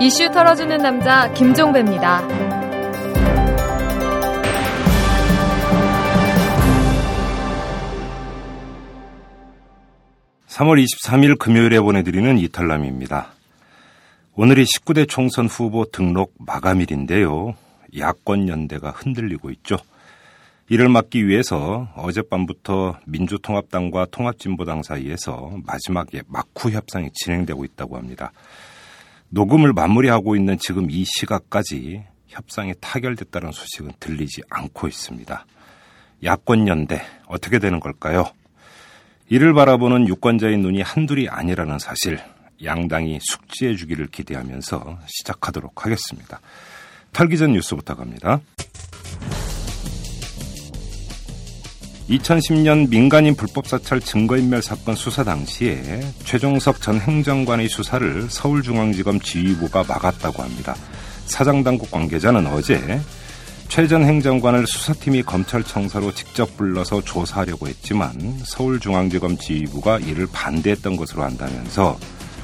이슈 털어주는 남자 김종배입니다. 3월 23일 금요일에 보내드리는 이탈남입니다. 오늘이 19대 총선 후보 등록 마감일인데요. 야권 연대가 흔들리고 있죠. 이를 막기 위해서 어젯밤부터 민주통합당과 통합진보당 사이에서 마지막 막후 협상이 진행되고 있다고 합니다. 녹음을 마무리하고 있는 지금 이 시각까지 협상이 타결됐다는 소식은 들리지 않고 있습니다. 야권 연대 어떻게 되는 걸까요? 이를 바라보는 유권자의 눈이 한둘이 아니라는 사실 양당이 숙지해 주기를 기대하면서 시작하도록 하겠습니다. 털기 전 뉴스부터 갑니다. 2010년 민간인 불법 사찰 증거인멸 사건 수사 당시에 최종석 전 행정관의 수사를 서울중앙지검 지휘부가 막았다고 합니다. 사장 당국 관계자는 어제 최 전 행정관을 수사팀이 검찰청사로 직접 불러서 조사하려고 했지만 서울중앙지검 지휘부가 이를 반대했던 것으로 안다면서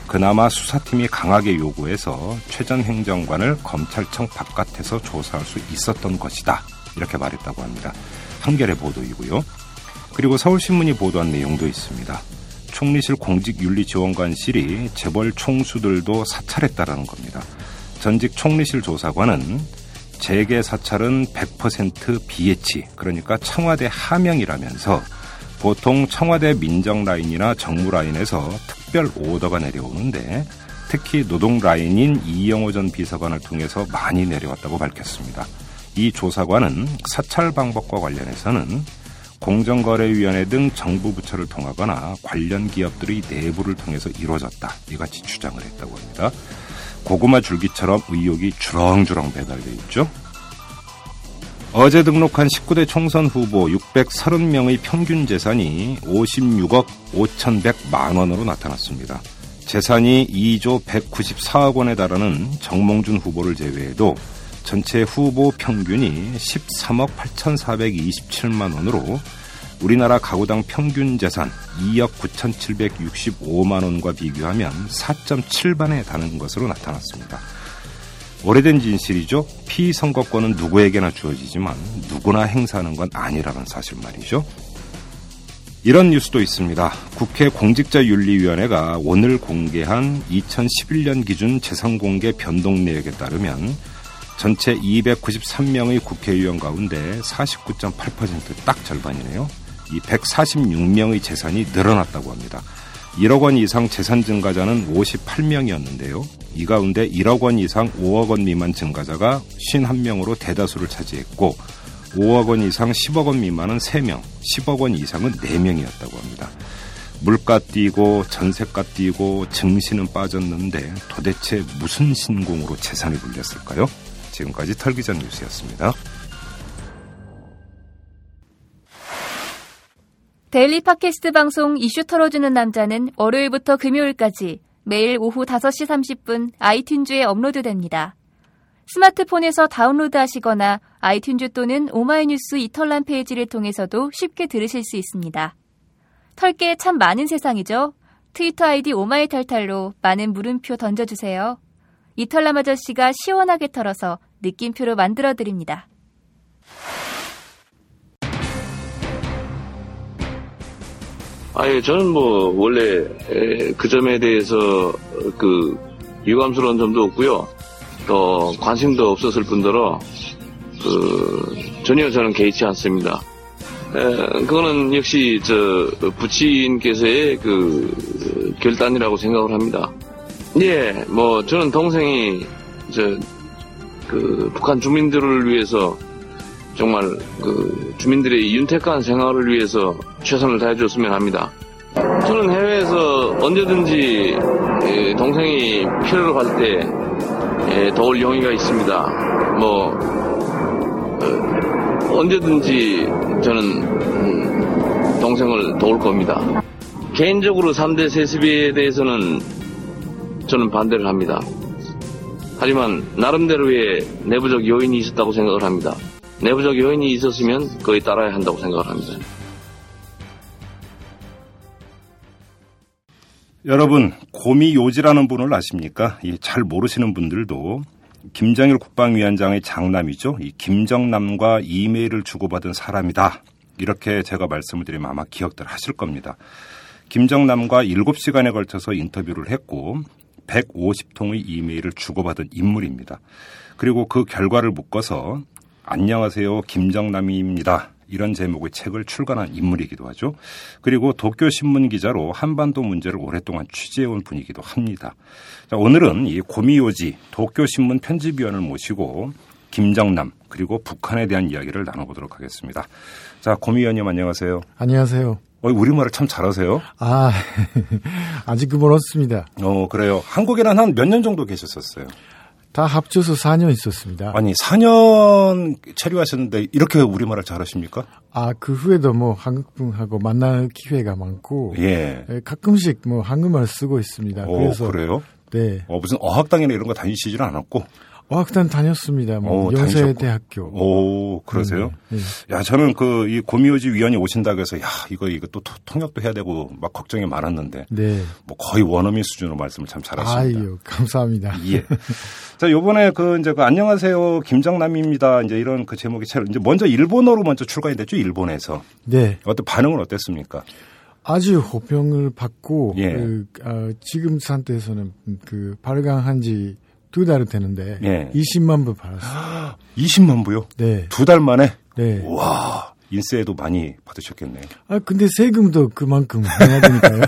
그나마 수사팀이 강하게 요구해서 최 전 행정관을 검찰청 바깥에서 조사할 수 있었던 것이다. 이렇게 말했다고 합니다. 한겨레 보도이고요. 그리고 서울신문이 보도한 내용도 있습니다. 총리실 공직윤리지원관실이 재벌 총수들도 사찰했다라는 겁니다. 전직 총리실 조사관은 재계 사찰은 100% 비예치, 그러니까 청와대 하명이라면서 보통 청와대 민정 라인이나 정무 라인에서 특별 오더가 내려오는데 특히 노동 라인인 이영호 전 비서관을 통해서 많이 내려왔다고 밝혔습니다. 이 조사관은 사찰 방법과 관련해서는 공정거래위원회 등 정부 부처를 통하거나 관련 기업들의 내부를 통해서 이루어졌다. 이같이 주장을 했다고 합니다. 고구마 줄기처럼 의혹이 주렁주렁 배달돼 있죠. 어제 등록한 19대 총선 후보 630명의 평균 재산이 56억 5,100만 원으로 나타났습니다. 재산이 2조 194억 원에 달하는 정몽준 후보를 제외해도 전체 후보 평균이 13억 8,427만 원으로 우리나라 가구당 평균 재산 2억 9,765만 원과 비교하면 4.7반에 다는 것으로 나타났습니다. 오래된 진실이죠. 피선거권은 누구에게나 주어지지만 누구나 행사하는 건 아니라는 사실 말이죠. 이런 뉴스도 있습니다. 국회 공직자윤리위원회가 오늘 공개한 2011년 기준 재산공개 변동 내역에 따르면 전체 293명의 국회의원 가운데 49.8%딱 절반이네요. 이 146명의 재산이 늘어났다고 합니다. 1억 원 이상 재산 증가자는 58명이었는데요. 이 가운데 1억 원 이상 5억 원 미만 증가자가 51명으로 대다수를 차지했고 5억 원 이상 10억 원 미만은 3명, 10억 원 이상은 4명이었다고 합니다. 물가 뛰고 전세가 뛰고 증시는 빠졌는데 도대체 무슨 신공으로 재산이 불렸을까요? 지금까지 털기전 뉴스였습니다. 데일리 팟캐스트 방송 이슈 털어주는 남자는 월요일부터 금요일까지 매일 오후 5시 30분 아이튠즈에 업로드됩니다. 스마트폰에서 다운로드 하시거나 아이튠즈 또는 오마이뉴스 이털남 페이지를 통해서도 쉽게 들으실 수 있습니다. 털게 참 많은 세상이죠? 트위터 아이디 오마이탈탈로 많은 물음표 던져주세요. 이털남 아저씨가 시원하게 털어서 느낌표로 만들어드립니다. 아예 저는 뭐 원래 그 점에 대해서 그 유감스러운 점도 없고요. 또 관심도 없었을 뿐더러 그 전혀 저는 개의치 않습니다. 에, 그거는 역시 저 부친께서의 그 결단이라고 생각을 합니다. 예, 뭐 저는 동생이 저 그 북한 주민들을 위해서 정말 그 주민들의 윤택한 생활을 위해서 최선을 다해줬으면 합니다. 저는 해외에서 언제든지 동생이 필요로 할때 도울 용의가 있습니다. 뭐 어, 언제든지 저는 음, 동생을 도울 겁니다. 개인적으로 3대 세습에 대해서는 저는 반대를 합니다. 하지만 나름대로의 내부적 요인이 있었다고 생각을 합니다. 내부적 요인이 있었으면 거의 따라야 한다고 생각을 합니다. 여러분 고미 요지라는 분을 아십니까? 잘 모르시는 분들도 김정일 국방위원장의 장남이죠. 이 김정남과 이메일을 주고받은 사람이다. 이렇게 제가 말씀을 드리면 아마 기억들 하실 겁니다. 김정남과 7시간에 걸쳐서 인터뷰를 했고 150통의 이메일을 주고받은 인물입니다. 그리고 그 결과를 묶어서 안녕하세요 김정남입니다. 이런 제목의 책을 출간한 인물이기도 하죠. 그리고 도쿄 신문 기자로 한반도 문제를 오랫동안 취재해온 분이기도 합니다. 자, 오늘은 이 고미요지 도쿄 신문 편집위원을 모시고 김정남 그리고 북한에 대한 이야기를 나눠보도록 하겠습니다. 자, 고미위원님 안녕하세요. 안녕하세요. 어, 우리말을 참 잘하세요. 아, 아직 그 멀었습니다. 어, 그래요. 한국에는 한 몇 년 정도 계셨었어요? 다 합쳐서 4년 있었습니다. 아니, 4년 체류하셨는데 이렇게 우리말을 잘하십니까? 아, 그 후에도 뭐 한국분하고 만날 기회가 많고. 예. 가끔씩 뭐 한국말 쓰고 있습니다. 오, 그래서. 그래요? 네. 어, 무슨 어학당이나 이런 거 다니시지는 않았고? 어학당 다녔습니다. 뭐 오, 연세대학교. 오, 그러세요? 네, 야, 저는 그 이 고미호지 위원이 오신다고 해서 야, 이거 이거 또 통역도 해야 되고 막 걱정이 많았는데. 네. 뭐 거의 원어민 수준으로 말씀을 참 잘하십니다. 아유, 감사합니다. 예. 자, 요번에 그 이제 그 안녕하세요. 김정남입니다. 이제 이런 그 제목이 책 이제 먼저 일본어로 먼저 출간이 됐죠. 일본에서. 네. 어떤 반응은 어땠습니까? 아주 호평을 받고 예. 그, 어, 지금 상태에서는 그 발간한 지 두 달이 되는데 예. 20만 부 받았어요. 20만 부요? 네. 두 달 만에? 네. 와, 인세도 많이 받으셨겠네요. 아, 근데 세금도 그만큼 내야 되니까요.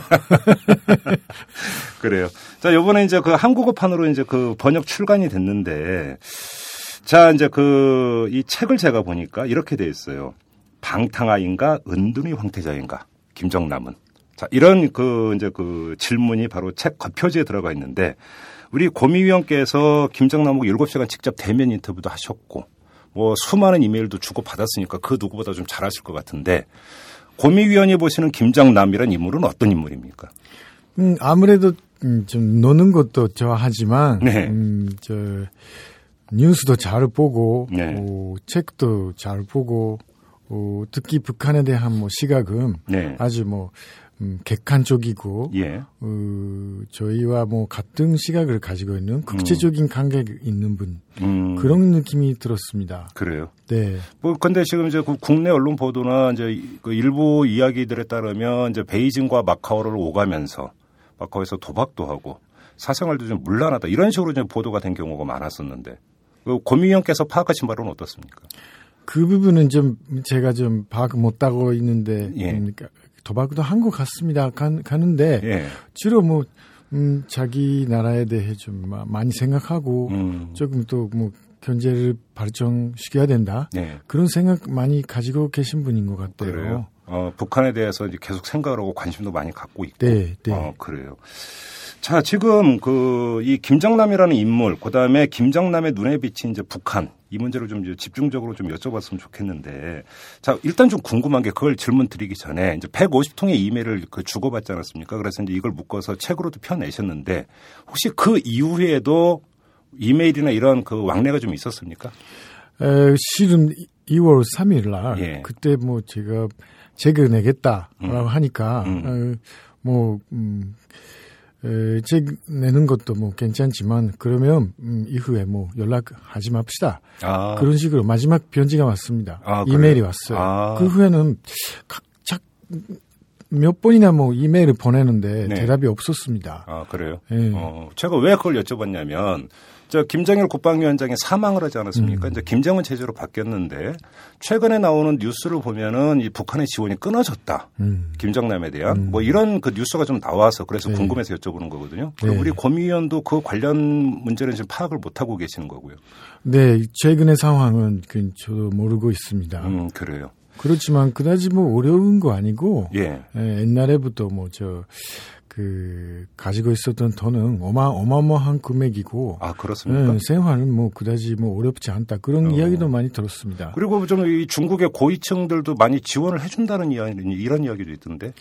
그래요. 자, 요번에 이제 그 한국어판으로 이제 그 번역 출간이 됐는데, 자, 이제 그 이 책을 제가 보니까 이렇게 돼 있어요. 방탕아인가, 은둔의 황태자인가, 김정남은. 자, 이런 그 이제 그 질문이 바로 책 겉표지에 들어가 있는데, 우리 고미위원께서 김정남하고 7시간 직접 대면 인터뷰도 하셨고, 뭐 수많은 이메일도 주고 받았으니까 그 누구보다 좀 잘하실 것 같은데, 고미위원이 보시는 김정남이란 인물은 어떤 인물입니까? 음, 아무래도 음, 좀 노는 것도 좋아하지만 네. 음, 저 뉴스도 잘 보고 네. 어, 책도 잘 보고 어, 특히 북한에 대한 뭐 시각은 네. 아주 뭐 음, 객관적이고 예. 어, 저희와 뭐 같은 시각을 가지고 있는 국제적인 관계 있는 분 음, 그런 느낌이 들었습니다. 그래요. 네. 뭐 근데 지금 이제 그 국내 언론 보도나 이제 그 일부 이야기들에 따르면 이제 베이징과 마카오를 오가면서 마카오에서 도박도 하고 사생활도 좀 문란하다 이런 식으로 이제 보도가 된 경우가 많았었는데 그 고미위원께서 파악하신 바로는 어떻습니까? 그 부분은 좀 제가 좀 파악 못하고 있는데 예. 도박도 한 것 같습니다. 가, 가는데 예. 주로 뭐 음, 자기 나라에 대해 좀 마- 많이 생각하고 음. 조금 또뭐 경제를 발전시켜야 된다 네. 그런 생각 많이 가지고 계신 분인 것 같아요. 그래요. 어, 북한에 대해서 이제 계속 생각을 하고 관심도 많이 갖고 있고. 네, 네. 어, 그래요. 자, 지금 그 이 김정남이라는 인물, 그 다음에 김정남의 눈에 비친 이제 북한 이 문제를 좀 집중적으로 좀 여쭤봤으면 좋겠는데, 자 일단 좀 궁금한 게 그걸 질문 드리기 전에 이제 150통의 이메일을 그 주고받지 않았습니까? 그래서 이제 이걸 묶어서 책으로도 펴내셨는데 혹시 그 이후에도 이메일이나 이런 그 왕래가 좀 있었습니까? 에, 실은 2월 3일 날 예. 그때 뭐 제가 책을 내겠다라고 하니까 음. 어, 뭐 음, 에, 책 내는 것도 뭐 괜찮지만 그러면 음, 이후에 뭐 연락하지 맙시다 아, 그런 식으로 마지막 편지가 왔습니다. 아, 그래요? 이메일이 왔어요. 아. 그 후에는 각자 몇 번이나 뭐 이메일을 보내는데 네. 대답이 없었습니다. 아 그래요. 예. 어, 제가 왜 그걸 여쭤봤냐면 저 김정일 국방위원장이 사망을 하지 않았습니까? 음. 이제 김정은 체제로 바뀌었는데 최근에 나오는 뉴스를 보면은 이 북한의 지원이 끊어졌다. 음. 김정남에 대한 뭐 이런 그 뉴스가 좀 나와서 그래서 네. 궁금해서 여쭤보는 거거든요. 네. 우리 고미위원도 그 관련 문제는 지금 파악을 못 하고 계시는 거고요. 네, 최근의 상황은 그 저도 모르고 있습니다. 음 그래요. 그렇지만 그다지 뭐 어려운 거 아니고 예. 예, 옛날에부터 뭐저 그 가지고 있었던 돈은 어마 어마어마한 금액이고 아 그렇습니까? 예, 생활은 뭐 그다지 뭐 어렵지 않다 그런 어. 이야기도 많이 들었습니다. 그리고 좀 이 중국의 고위층들도 많이 지원을 해준다는 이야기 이런 이야기도 있던데.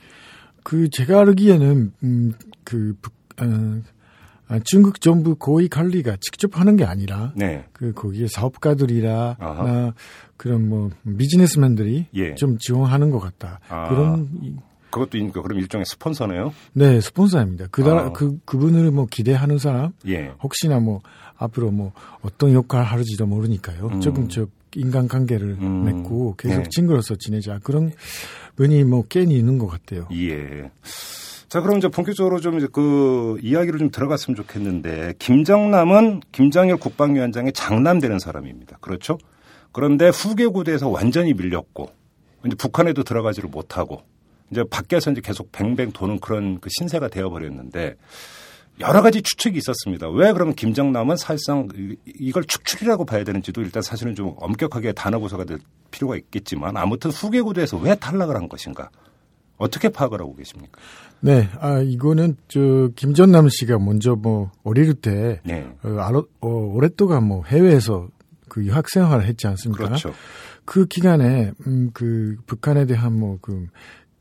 그 제가 알기에는 음 그 어, 아, 중국 정부 고위 관리가 직접 하는 게 아니라 네. 그 거기에 사업가들이라. 나 그런 뭐 비즈니스맨들이 예. 좀 지원하는 것 같다. 아. 그런 이- 그것도 그러니까 그럼 일종의 스폰서네요. 네, 스폰서입니다. 그다 아. 그 그분을 뭐 기대하는 사람 예. 혹시나 뭐 앞으로 뭐 어떤 역할을 할지도 모르니까요. 음. 조금 저 인간 관계를 음. 맺고 계속 네. 친구로서 지내자 그런 분이 뭐 괜히 있는 것 같아요. 예. 자, 그럼 이제 본격적으로 좀 이제 그 이야기를 좀 들어갔으면 좋겠는데 김정남은 김정일 국방위원장의 장남되는 사람입니다. 그렇죠? 그런데 후계 구대에서 완전히 밀렸고 이제 북한에도 들어가지를 못하고 이제 밖에서 이제 계속 뱅뱅 도는 그런 그 신세가 되어 버렸는데 여러 가지 추측이 있었습니다. 왜 그러면 김정남은 사실상 이- 이걸 축출이라고 봐야 되는지도 일단 사실은 좀 엄격하게 단어 구사가 될 필요가 있겠지만 아무튼 후계 구대에서 왜 탈락을 한 것인가? 어떻게 파악을 하고 계십니까? 네, 아 이거는 저 김전남 씨가 먼저 뭐 어릴 때 네. 어, 어, 오랫동안 뭐 해외에서 그 유학 생활을 했지 않습니까? 그렇죠. 그 기간에 음, 그 북한에 대한 뭐그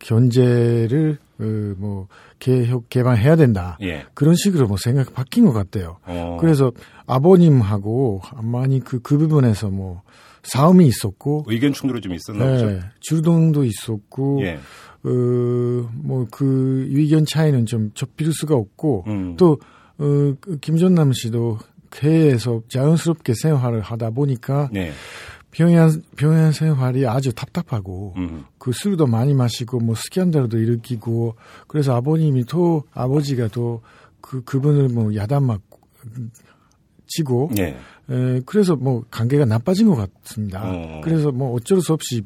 견제를 어, 뭐 개혁 개방해야 된다. 예. 그런 식으로 뭐 생각이 바뀐 것 같아요. 어. 그래서 아버님하고 많이 그, 그 부분에서 뭐 싸움이 있었고, 의견 충돌이 좀 있었나 보죠. 네, 주동도 있었고, 예. 어, 뭐그 의견 차이는 좀 좁힐 수가 없고, 음. 또, 어, 그 김전남 씨도 해외에서 자연스럽게 생활을 하다 보니까 네. 평양, 평양 생활이 아주 답답하고, 음. 그 술도 많이 마시고 뭐 스캔들도 일으키고 그래서 아버님이 또 아버지가 또 그 그분을 뭐 야단 맞고 치고 예. 에, 그래서 뭐 관계가 나빠진 것 같습니다. 어. 그래서 뭐 어쩔 수 없이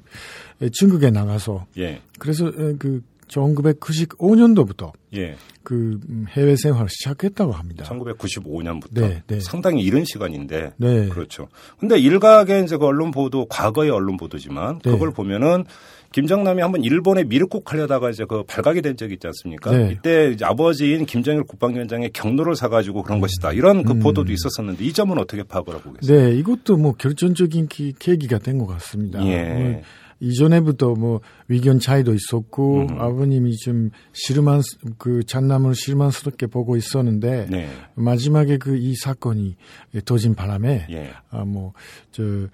에, 중국에 나가서 예. 그래서 에, 그 1995년도부터 예. 그 음, 해외 생활을 시작했다고 합니다. 1995년부터 네, 네. 상당히 이른 시간인데 네. 그렇죠. 근데 일각의 이제 그 언론 보도 과거의 언론 보도지만 네. 그걸 보면은 김정남이 한번 일본에 미륵국 하려다가 이제 그 발각이 된 적이 있지 않습니까? 네. 이때 아버지인 김정일 국방위원장의 경로를 사가지고 그런 것이다. 이런 그 음. 보도도 있었었는데 이 점은 어떻게 파악을 하고 계세요? 네, 이것도 뭐 결정적인 기- 계기가 된 것 같습니다. 예. 뭐 이전에부터 뭐 의견 차이도 있었고 음. 아버님이 좀 실만 그 잔남을 실망스럽게 보고 있었는데 네. 마지막에 그 이 사건이 터진 바람에 예. 아뭐저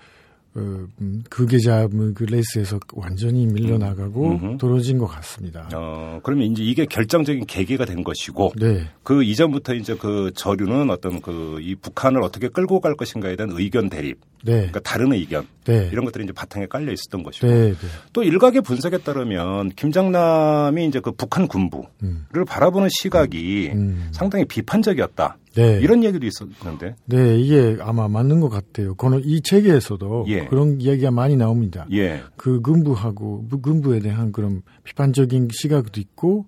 어, 음, 그 계좌 그 레이스에서 완전히 밀려나가고 음흠. 떨어진 것 같습니다. 어, 그러면 이제 이게 결정적인 계기가 된 것이고 네, 그 이전부터 이제 그 저류는 어떤 그 이 북한을 어떻게 끌고 갈 것인가에 대한 의견 대립, 네, 그러니까 다른 의견 네, 이런 것들이 이제 바탕에 깔려 있었던 것이고 네, 네. 또 일각의 분석에 따르면 김장남이 이제 그 북한 군부를 음, 바라보는 시각이 음. 상당히 비판적이었다 네. 이런 얘기도 있었는데 네, 이게 아마 맞는 것 같아요. 그는 이 책에서도 예. 그런 이야기가 많이 나옵니다. 예, 그 군부하고 부- 군부에 대한 그런 비판적인 시각도 있고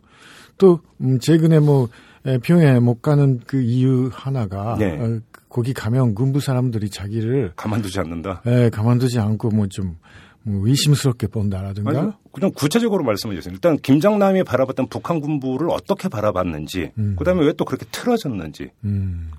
또 음, 최근에 뭐 에, 평양에 못 가는 그 이유 하나가 네. 어, 거기 가면 군부 사람들이 자기를 가만두지 않는다. 에, 가만두지 않고 뭐좀 뭐 의심스럽게 본다라든가 그냥 구체적으로 말씀해 주세요. 일단 김장남이 바라봤던 북한 군부를 어떻게 바라봤는지, 음. 그다음에 왜 또 그렇게 틀어졌는지. 음.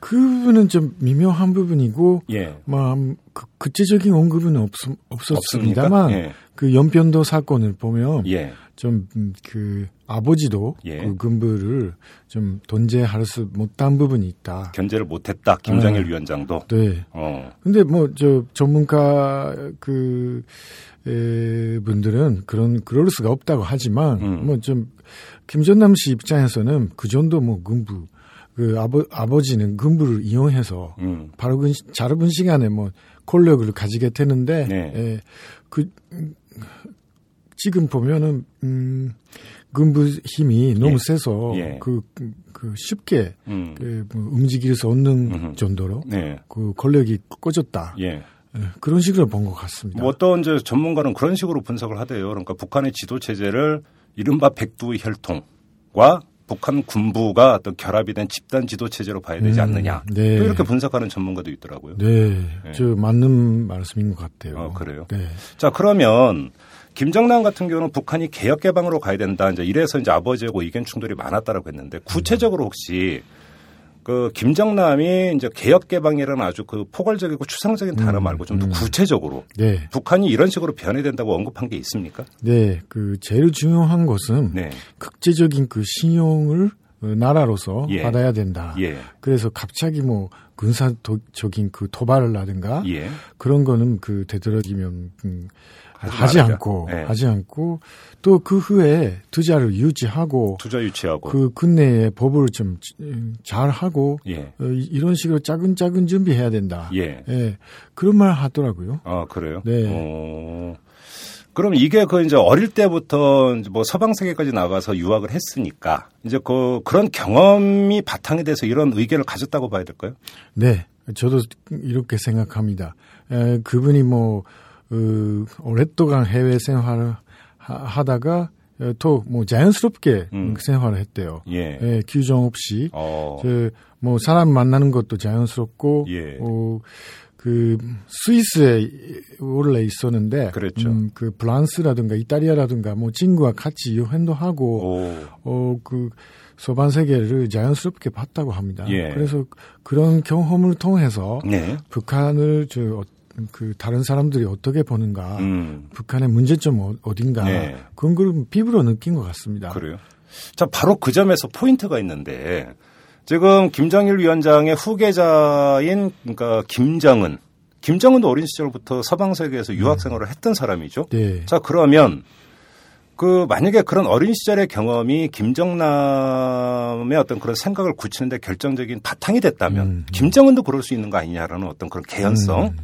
그분은 좀 미묘한 부분이고 예, 뭐 음, 그, 구체적인 언급은 없, 없었습니다만? 예. 그 연변도 사건을 보면 예, 좀그 아버지도 예. 그 군부를 좀 돈제할 수 못한 부분이 있다. 견제를 못했다. 김장일 네. 위원장도. 네. 어, 근데 뭐 저 전문가 그 에, 분들은 그런 그럴 수가 없다고 하지만 음. 뭐좀 김전남 씨 입장에서는 그 정도 뭐 군부 그 아버 아버지는 군부를 이용해서 음, 바로 그 시- 짧은 시간에 뭐 권력을 가지게 되는데 네. 에, 그 음, 지금 보면은 음 군부 힘이 너무 예. 세서 예. 그, 그- 그 쉽게 음, 그뭐 움직일 수 없는 음흠. 정도로 네, 그 권력이 꺼졌다. 예. 예, 그런 식으로 본 것 같습니다. 뭐 어떤 이제 전문가는 그런 식으로 분석을 하대요. 그러니까 북한의 지도 체제를 이른바 백두의 혈통과 북한 군부가 어떤 결합이 된 집단 지도 체제로 봐야 되지 음, 않느냐. 네. 또 이렇게 분석하는 전문가도 있더라고요. 네, 예. 저 맞는 말씀인 것 같아요. 어, 그래요? 네, 자, 그러면 김정남 같은 경우는 북한이 개혁 개방으로 가야 된다. 이제 이래서 이제 아버지하고 의견 충돌이 많았다라고 했는데 구체적으로 혹시 그 김정남이 이제 개혁 개방이라는 아주 그 포괄적이고 추상적인 단어 음, 말고 좀더 음. 구체적으로 네, 북한이 이런 식으로 변해야 된다고 언급한 게 있습니까? 네. 그 제일 중요한 것은 네. 국제적인 그 신용을 어, 나라로서 예. 받아야 된다. 예. 그래서 갑자기 뭐 군사적인 그 도발을 하든가 예. 그런 거는 그 되도록이면 음, 하지 말아라. 않고 예. 하지 않고 또 그 후에 투자를 유지하고 투자 유치하고. 그 국내의 법을 좀 잘 하고 예. 어, 이- 이런 식으로 짜근짜근 준비해야 된다. 예. 예, 그런 말 하더라고요. 아, 그래요? 네. 어, 그럼 이게 그 이제 어릴 때부터 이제 뭐 서방 세계까지 나가서 유학을 했으니까 이제 그 그런 경험이 바탕이 돼서 이런 의견을 가졌다고 봐야 될까요? 네, 저도 이렇게 생각합니다. 에, 그분이 뭐 어, 오랫동안 해외 생활을 하, 하다가 어, 또뭐 자연스럽게 음. 생활을 했대요. 예. 예, 규정 없이 어. 저, 뭐 사람 만나는 것도 자연스럽고 예. 어, 그 스위스에 원래 있었는데 그랬죠. 음, 그 프랑스라든가 이탈리아라든가 뭐 친구와 같이 여행도 하고 오. 어, 그, 소반 세계를 자연스럽게 봤다고 합니다. 예. 그래서 그런 경험을 통해서 네. 북한을 저, 어, 그, 다른 사람들이 어떻게 보는가, 음. 북한의 문제점 어- 어딘가, 네. 그런 걸 피부로 느낀 것 같습니다. 그래요. 자, 바로 그 점에서 포인트가 있는데 지금 김정일 위원장의 후계자인 그러니까 김정은 김정은도 어린 시절부터 서방 세계에서 유학 생활을 했던 사람이죠. 네. 자, 그러면 그 만약에 그런 어린 시절의 경험이 김정남의 어떤 그런 생각을 굳히는데 결정적인 바탕이 됐다면 음, 김정은도 그럴 수 있는 거 아니냐라는 어떤 그런 개연성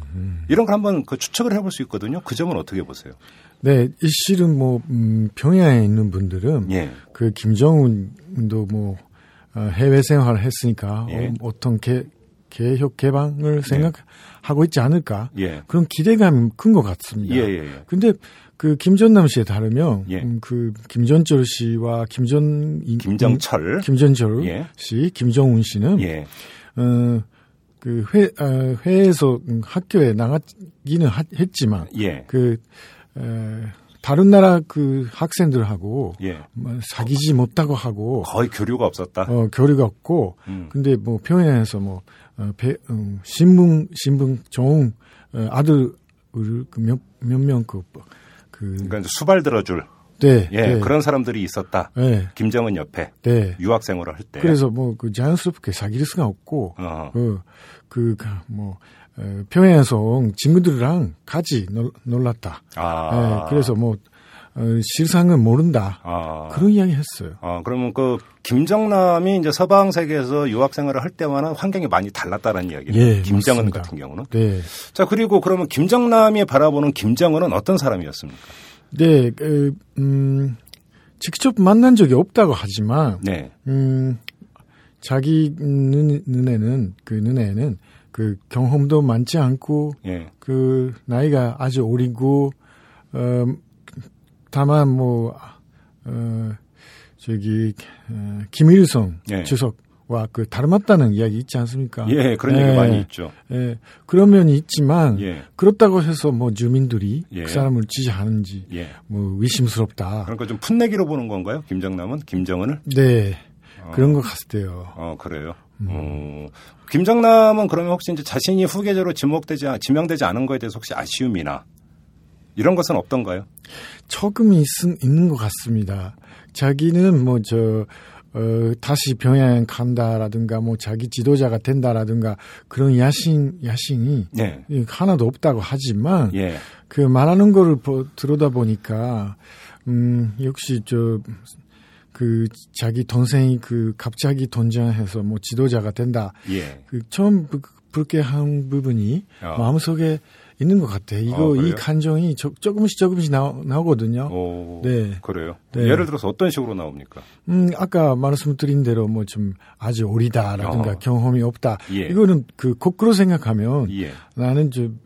이런 걸 한번 그 추측을 해볼 수 있거든요. 그 점은 어떻게 보세요? 네, 이 실은 뭐, 음, 평양에 있는 분들은 예, 그 김정은도 뭐, 어, 해외 생활을 했으니까 예. 어, 떤 개, 개혁 개방을 생각하고 있지 않을까. 예, 그런 기대감이 큰 것 같습니다. 예, 예, 예. 근데 그 김전남 씨에 따르면 예. 음, 그 김전철 씨와 김전 김정철, 김전철 예. 씨, 김정훈 씨는 예, 어 그 회, 어, 회에서 음, 학교에 나가기는 하- 했지만 예, 그 에, 다른 나라 그 학생들하고 예. 뭐 사귀지 못하고 하고 거의 교류가 없었다. 어, 교류가 없고 음. 근데 뭐 평양에서 뭐 어, 배, 음, 신분 신분 좋은 어, 아들 몇몇명그 그, 그러니까 수발 들어줄 네, 예, 네, 그런 사람들이 있었다. 네, 김정은 옆에 네. 유학 생활을 할 때. 그래서 뭐 그 자연스럽게 사귈 수가 없고 어, 그, 그뭐 평양에서 온 친구들이랑 같이 놀, 놀랐다. 아, 예, 그래서 뭐 어, 실상은 모른다. 아, 그런 이야기 했어요. 아, 그러면 그 김정남이 이제 서방 세계에서 유학 생활을 할 때와는 환경이 많이 달랐다는 이야기네요. 예, 김정은 맞습니다. 같은 경우는. 네. 자, 그리고 그러면 김정남이 바라보는 김정은은 어떤 사람이었습니까? 네, 그, 음, 직접 만난 적이 없다고 하지만, 네. 음, 자기 눈, 눈에는, 그 눈에는 그 경험도 많지 않고, 예. 그 나이가 아주 어리고, 어, 다만 뭐, 어, 저기, 어, 김일성 예. 주석과 그 닮았다는 이야기 있지 않습니까? 예, 그런 얘기 예. 많이 있죠. 예, 그런 면이 있지만, 예. 그렇다고 해서 뭐 주민들이 예. 그 사람을 지지하는지 예. 뭐 의심스럽다. 그러니까 좀 풋내기로 보는 건가요? 김정남은? 김정은을? 네, 그런 것 같아요. 어, 그래요. 어, 김정남은 그러면 혹시 이제 자신이 후계자로 지목되지, 않- 지명되지 않은 거에 대해서 혹시 아쉬움이나 이런 것은 없던가요? 조금 있, 있는 것 같습니다. 자기는 뭐 저 어, 다시 평양 간다라든가 뭐 자기 지도자가 된다라든가 그런 야심 야심이 네. 하나도 없다고 하지만 예. 그 말하는 거를 보, 들어다 보니까 음 역시 저 그 자기 동생이 그 갑자기 don전해서 뭐 지도자가 된다. 예. 그 처음 부- 그렇게 한 부분이 어. 마음속에 있는 것 같아요. 이거 어, 이? 감정이 조, 조금씩 조금씩 나, 나오거든요. 오, 네. 그래요. 네. 예를 들어서 어떤 식으로 나옵니까? 음, 아까 말씀드린 대로 뭐 좀 아주 어리다라든가 어. 경험이 없다. 예. 이거는 그 거꾸로 생각하면 예. 나는 좀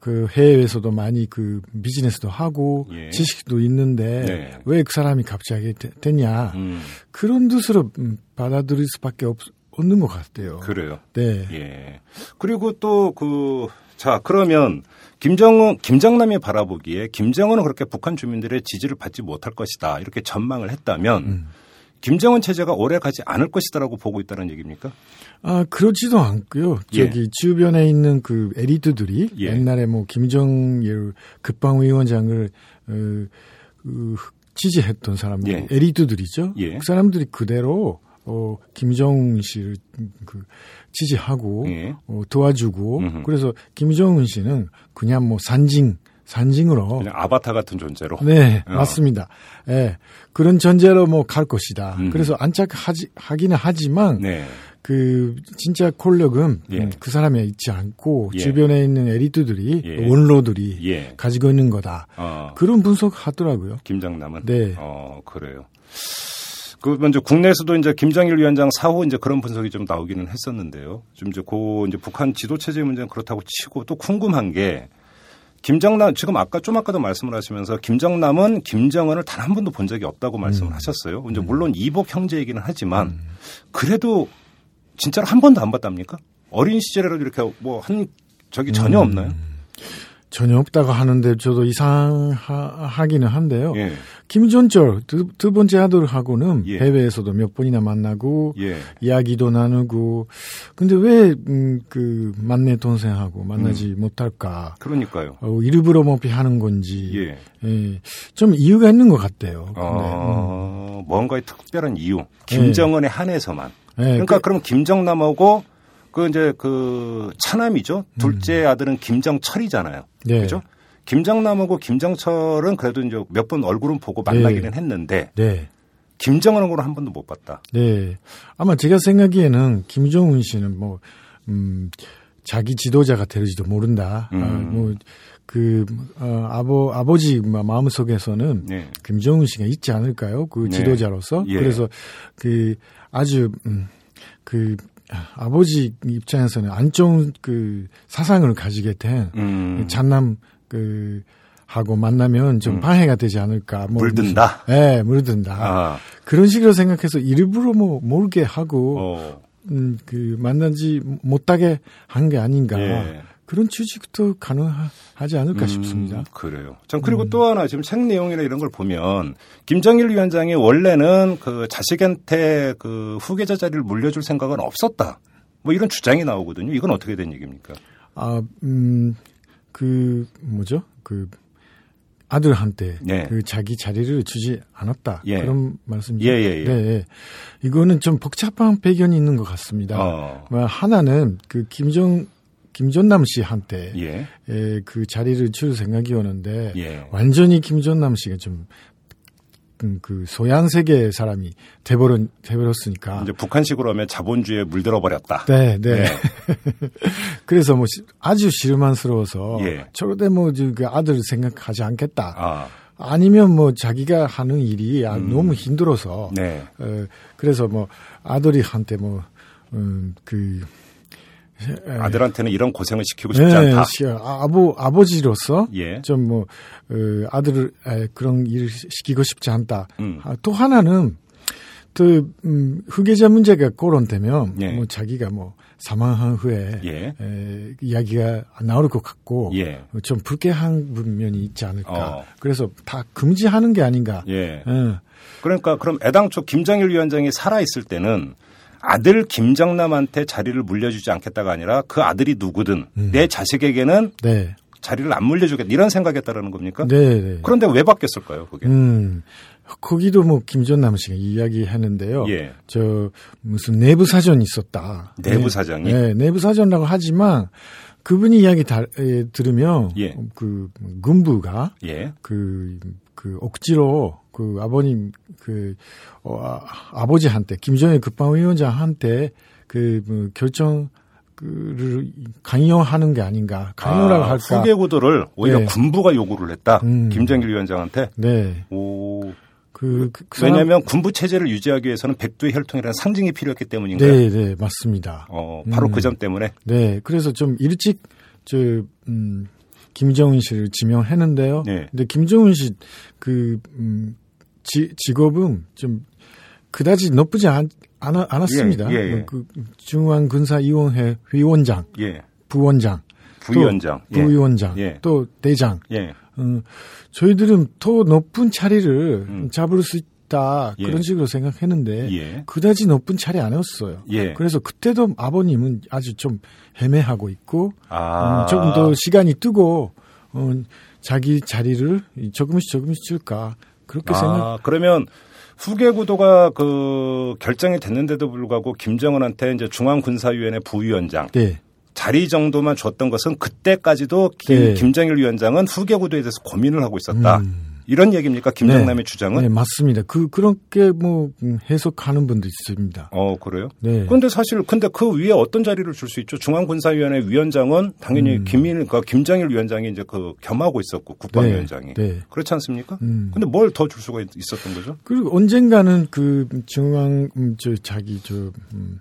그 해외에서도 많이 그 비즈니스도 하고 예. 지식도 있는데 네. 왜그 사람이 갑자기 되, 됐냐 음, 그런 뜻으로 음, 받아들일 수밖에 없, 없는 것 같아요. 그래요. 네. 예. 그리고 또 그, 자, 그러면 김정은, 김정남이 바라보기에 김정은은 그렇게 북한 주민들의 지지를 받지 못할 것이다. 이렇게 전망을 했다면 음. 김정은 체제가 오래 가지 않을 것이다라고 보고 있다는 얘기입니까? 아, 그렇지도 않고요. 예. 저기 주변에 있는 그 에리트들이 예. 옛날에 뭐 김정일 국방위원장을 어, 그 지지했던 사람들, 예. 에리트들이죠. 예. 그 사람들이 그대로 어, 김정은 씨를 그 지지하고 예. 어, 도와주고 음흠. 그래서 김정은 씨는 그냥 뭐 산징 산징으로 그냥 아바타 같은 존재로. 네, 어. 맞습니다. 예. 그런 전제로 뭐 갈 것이다. 음. 그래서 안착하지 하기는 하지만 네. 그 진짜 권력은 예. 음, 그 사람에 있지 않고 예. 주변에 있는 에리트들이 예. 원로들이 예. 가지고 있는 거다. 어. 그런 분석하더라고요. 김정남은. 네. 어, 그래요. 그 먼저 국내에서도 이제 김정일 위원장 사후 이제 그런 분석이 좀 나오기는 했었는데요. 좀 이제 그 이제 북한 지도 체제 문제는 그렇다고 치고 또 궁금한 게 김정남 지금 아까 좀 아까도 말씀을 하시면서 김정남은 김정은을 단 한 번도 본 적이 없다고 말씀을 하셨어요. 이제 물론 이복 형제이기는 하지만 그래도 진짜로 한 번도 안 봤답니까? 어린 시절에라도 이렇게 뭐 한 적이 전혀 없나요? 전혀 없다고 하는데 저도 이상하기는 한데요. 예. 김존철 두, 두 번째 아들하고는 예. 해외에서도 몇 번이나 만나고 예. 이야기도 나누고 근데 왜그 만내 동생하고 만나지 음. 못할까? 그러니까요. 어, 일부러 뭐 피하는 건지 예. 예, 좀 이유가 있는 것 같아요. 근데, 어, 뭔가의 특별한 이유. 김정은에 한해서만. 예, 그러니까 그- 그, 럼 김정남하고 그 이제 그 차남이죠. 둘째 아들은 김정철이잖아요. 네. 그죠? 김정남하고 김정철은 그래도 이제 몇 번 얼굴은 보고 만나기는 했는데 네. 김정은하고는 한 번도 못 봤다. 네. 아마 제가 생각기에는 김정은 씨는 뭐, 음, 자기 지도자가 될지도 모른다. 음. 아, 뭐, 그, 어, 아버, 아버지 마- 마음속에서는 네. 김정은 씨가 있지 않을까요? 그 네. 지도자로서. 예. 그래서 그 아주, 음, 그, 아버지 입장에서는 안 좋은 그 사상을 가지게 된 음. 장남 그 하고 만나면 좀 방해가 되지 않을까. 뭐 물든다? 무슨- 네, 물든다. 아, 그런 식으로 생각해서 일부러 뭐 몰게 하고 어, 음, 그 만나지 못하게 한 게 아닌가. 예. 그런 추측도 가능하지 않을까 싶습니다. 음, 그래요. 전 그리고 또 하나 지금 책 내용이나 이런 걸 보면 김정일 위원장이 원래는 그 자식한테 그 후계자 자리를 물려줄 생각은 없었다. 뭐 이런 주장이 나오거든요. 이건 어떻게 된 얘기입니까? 아, 음, 그 뭐죠? 그 아들한테 네. 그 자기 자리를 주지 않았다. 예. 그런 말씀이죠. 예, 예, 예. 네, 예. 이거는 좀 복잡한 배경이 있는 것 같습니다. 어. 뭐 하나는 그 김정 김전남 씨한테 예. 에, 그 자리를 줄 생각이었는데 예. 완전히 김전남 씨가 좀 음, 그 소양 세계 사람이 돼버렸 돼버렸으니까. 이제 북한식으로 하면 자본주의에 물들어 버렸다. 네, 네. 그래서 뭐 시- 아주 실망스러워서 예. 저러대 뭐그 아들 생각하지 않겠다. 아, 아니면 뭐 자기가 하는 일이 아, 너무 힘들어서 네. 어, 그래서 뭐 아들이 한테 뭐 음, 그 아들한테는 이런 고생을 시키고 싶지 네, 않다. 시- 아, 아버 아버지로서 예. 좀뭐 어, 아들을 에, 그런 일을 시키고 싶지 않다. 음. 아, 또 하나는 또 음, 후계자 문제가 거론되면 예. 뭐 자기가 뭐 사망한 후에 예. 에, 이야기가 안 나올 것 같고 예. 좀 불쾌한 면이 있지 않을까. 어. 그래서 다 금지하는 게 아닌가. 예. 예. 그러니까 그럼 애당초 김정일 위원장이 살아 있을 때는 아들 김정남한테 자리를 물려주지 않겠다가 아니라 그 아들이 누구든 음. 내 자식에게는 네. 자리를 안 물려주겠다 이런 생각이었다라는 겁니까? 네, 네. 그런데 왜 바뀌었을까요, 그게? 음, 거기도 뭐 김전남 씨가 이야기했는데요. 예. 저 무슨 내부 사전이 있었다. 내부 네. 사정이? 네, 내부 사전이라고 하지만 그분이 이야기 다, 에, 들으면 예. 그 군부가 예. 그, 그 억지로 그 아버님 그 어, 아, 아버지한테 김정일 국방위원장한테 그 뭐, 결정 그를 강요하는 게 아닌가 강요라고 아, 할까? 후계 구도를 오히려 네. 군부가 요구를 했다. 음. 김정일 위원장한테. 네, 오. 그, 그, 그 사람- 왜냐하면 군부 체제를 유지하기 위해서는 백두의 혈통이라는 상징이 필요했기 때문인가요? 네, 네, 맞습니다. 어, 바로 음. 그점 때문에. 네, 그래서 좀 일찍 저 음, 김정은 씨를 지명했는데요. 네. 근데 김정은 씨그 음, 지, 직업은 좀 그다지 나쁘지 않, 않, 않았습니다. 예, 예, 예. 그 중앙군사위원회 위원장, 예. 부원장, 부위원장. 또 부위원장, 예. 또 대장. 예. 음, 저희들은 더 높은 자리를 음. 잡을 수 있다 예. 그런 식으로 생각했는데 예. 그다지 높은 자리 아니었어요. 예. 그래서 그때도 아버님은 아주 좀 헤매하고 있고 아. 음, 조금 더 시간이 뜨고 어, 자기 자리를 조금씩 조금씩 줄까 그렇게 생각. 아, 그러면 후계 구도가 그 결정이 됐는데도 불구하고 김정은한테 이제 중앙군사위원회 부위원장 네. 자리 정도만 줬던 것은 그때까지도 네. 김, 정일 위원장은 후계 구도에 대해서 고민을 하고 있었다. 이런 얘기입니까? 김정남의 네. 주장은? 네, 맞습니다. 그, 그렇게 뭐, 음, 해석하는 분도 있습니다. 어, 그래요? 네. 근데 사실, 근데 그 위에 어떤 자리를 줄 수 있죠? 중앙군사위원회 위원장은 당연히 음. 김일, 그러니까 김정일 위원장이 이제 그 겸하고 있었고, 국방위원장이. 네, 네. 그렇지 않습니까? 음. 근데 뭘 더 줄 수가 있- 있었던 거죠? 그리고 언젠가는 그 중앙, 음, 저, 자기, 저, 음,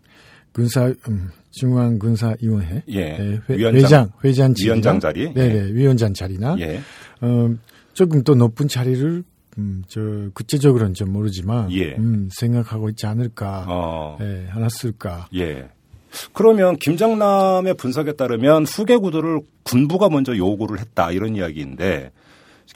군사, 음, 중앙 군사위원회. 예. 네, 회, 위원장. 회장, 회장. 위원장 자리? 네네, 위원장 자리나. 예. 어, 조금 더 높은 자리를, 음, 저, 구체적으로는 좀 모르지만. 예. 음, 생각하고 있지 않을까. 어. 예, 쓸까. 예. 그러면 김정남의 분석에 따르면 후계 구도를 군부가 먼저 요구를 했다 이런 이야기인데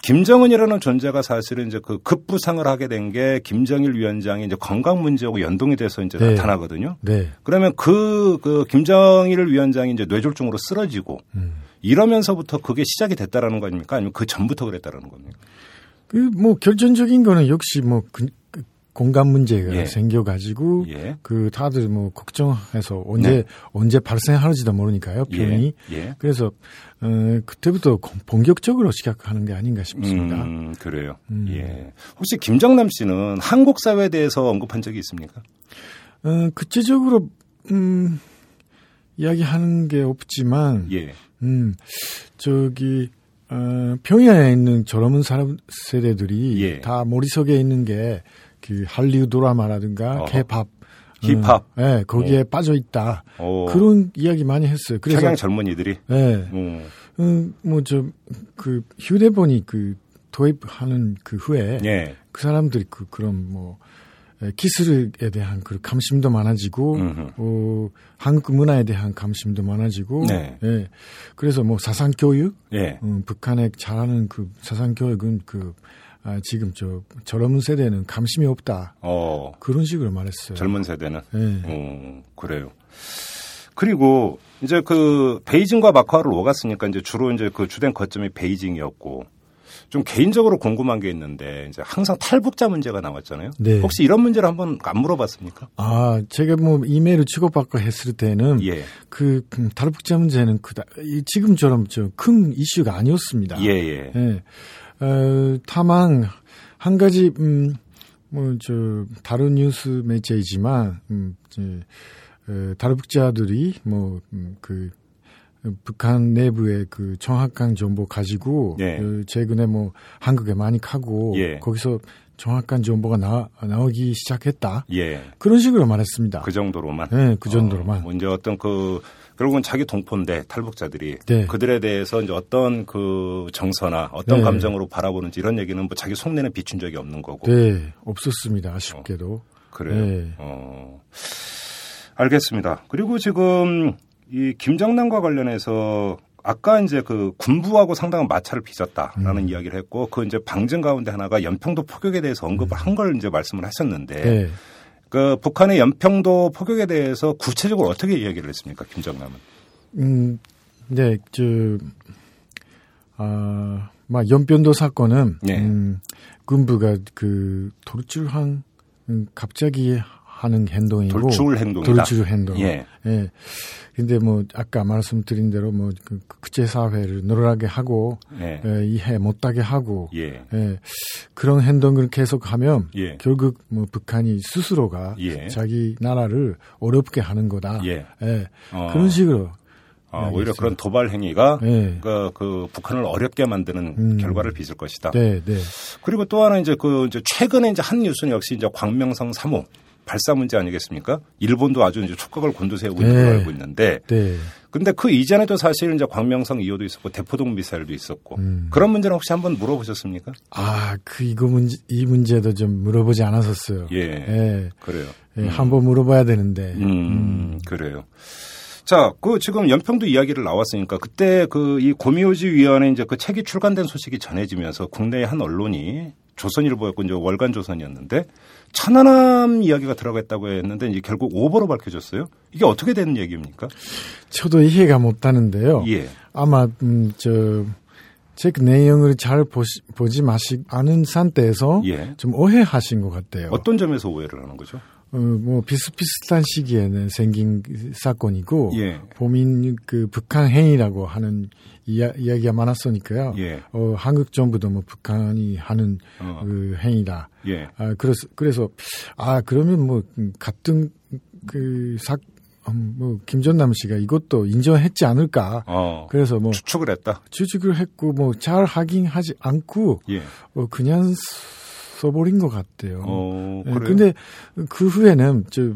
김정은이라는 존재가 사실은 이제 그 급부상을 하게 된 게 김정일 위원장이 이제 건강 문제하고 연동이 돼서 이제 네. 나타나거든요. 네. 그러면 그, 그 김정일 위원장이 이제 뇌졸중으로 쓰러지고 음. 이러면서부터 그게 시작이 됐다라는 거 아닙니까? 아니면 그 전부터 그랬다라는 겁니까? 그, 뭐, 결정적인 거는 역시 뭐, 그, 그 공간 문제가 예. 생겨가지고. 예. 그 다들 뭐 걱정해서 언제 네. 언제 발생하는지도 모르니까요 병이 예. 예. 그래서 어 그때부터 본격적으로 시작하는 게 아닌가 싶습니다. 음, 그래요. 음. 예. 혹시 김정남 씨는 한국 사회에 대해서 언급한 적이 있습니까? 어 구체적으로 음 이야기하는 게 없지만 예. 음 저기 어 평양에 있는 젊은 사람 세대들이 예. 다 머릿속에 있는 게 그 할리우드 드라마라든가. 케팝 힙합. 예, 네, 거기에 빠져 있다. 어. 그런 이야기 많이 했어요. 그래서 평양 젊은이들이. 예. 음. 음, 뭐, 저, 그, 휴대폰이 그, 도입하는 그 후에, 예. 그 사람들이 그, 그런 뭐, 에, 기술에 대한 그 감심도 많아지고, 음흠. 어, 한국 문화에 대한 감심도 많아지고, 네. 예. 그래서 뭐, 사상 교육, 예. 음, 북한에 잘하는 그 사상 교육은 그, 아, 지금 저, 젊은 세대는 감심이 없다. 어. 그런 식으로 말했어요. 젊은 세대는. 예. 어, 그래요. 그리고 이제 그 베이징과 마카오를 오갔으니까 이제 주로 이제 그 주된 거점이 베이징이었고 좀 개인적으로 궁금한 게 있는데 이제 항상 탈북자 문제가 나왔잖아요. 네. 혹시 이런 문제를 한번 안 물어봤습니까? 아, 제가 뭐 이메일을 치고받고 했을 때는 예. 그 음, 탈북자 문제는 그다 이 지금처럼 저큰 이슈가 아니었습니다. 예, 예. 예. 어, 다만 한 가지 음 뭐 저 다른 뉴스 매체이지만 음 저, 어, 탈북자들이 뭐그 북한 내부의 그 정확한 정보 가지고 예. 어, 최근에 뭐 한국에 많이 가고 예. 거기서 정확한 정보가 나, 나오기 시작했다. 예. 그런 식으로 말했습니다. 그 정도로만. 네, 그 정도로만. 어, 이제 어떤 그 결국은 자기 동포인데 탈북자들이 네. 그들에 대해서 이제 어떤 그 정서나 어떤 네. 감정으로 바라보는지 이런 얘기는 뭐 자기 속내는 비춘 적이 없는 거고. 네, 없었습니다. 아쉽게도. 그래요. 네. 어. 알겠습니다. 그리고 지금 이 김정남과 관련해서 아까 이제 그 군부하고 상당한 마찰을 빚었다라는 이야기를 했고 그 이제 방증 가운데 하나가 연평도 포격에 대해서 언급을 한 걸 이제 말씀을 하셨는데 네. 그 북한의 연평도 포격에 대해서 구체적으로 어떻게 이야기를 했습니까? 김정남은. 음, 네, 저, 아, 막 연변도 사건은, 네. 음, 군부가 그 돌출한, 음, 갑자기 하는 행동이고. 돌출 행동이다. 돌출 행동. 예. 예. 근데 뭐, 아까 말씀드린 대로 뭐, 그 국제 사회를 늘어나게 하고, 예. 예, 이해 못 하게 하고, 예. 예, 그런 행동을 계속 하면 예. 결국 뭐 북한이 스스로가 예. 자기 나라를 어렵게 하는 거다. 예. 어. 그런 식으로. 어, 오히려. 그런 도발 행위가 네. 그, 그 북한을 어렵게 만드는 음. 결과를 빚을 것이다. 네, 네. 그리고 또 하나 이제 그 이제 최근에 이제 한 뉴스는 역시 이제 광명성 3호 발사 문제 아니겠습니까? 일본도 아주 이제 촉각을 곤두세우고 있는 네. 걸로 알고 있는데 네. 근데 그 이전에도 사실 이제 광명성 2호도 있었고 대포동 미사일도 있었고 음. 그런 문제는 혹시 한번 물어보셨습니까? 아, 그 이거 문제 이 문제도 좀 물어보지 않았었어요. 예. 예. 그래요. 예, 한번 물어봐야 되는데. 음, 그래요. 자, 그 지금 연평도 이야기를 나왔으니까 그때 그 이 고미오지 위원회 이제 그 책이 출간된 소식이 전해지면서 국내의 한 언론이 조선일보였고 이제 월간 조선이었는데 천안함 이야기가 들어갔다고 했는데 이제 결국 오버로 밝혀졌어요. 이게 어떻게 되는 얘기입니까? 저도 이해가 못 하는데요. 예. 아마 음, 저 책 내용을 잘 보시, 보지 마시 않은 상태에서 예. 좀 오해하신 것 같아요. 어떤 점에서 오해를 하는 거죠? 어, 뭐 비슷비슷한 시기에는 생긴 사건이고 예. 보민 그 북한 행위라고 하는 이야, 이야기가 많았으니까요. 예. 어, 한국 정부도 뭐 북한이 하는 어. 그 행위다. 예. 아, 그래서 그래서 아 그러면 뭐 같은 그사 음, 뭐 김전남 씨가 이것도 인정했지 않을까. 어. 그래서 뭐 추측을 했다. 추측을 했고 뭐잘 확인하지 않고 예. 어, 그냥 써버린 것 같아요. 어, 예, 그래요? 근데 그 후에는 저